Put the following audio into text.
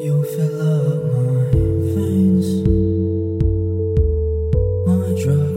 You fill up my veins, my drug.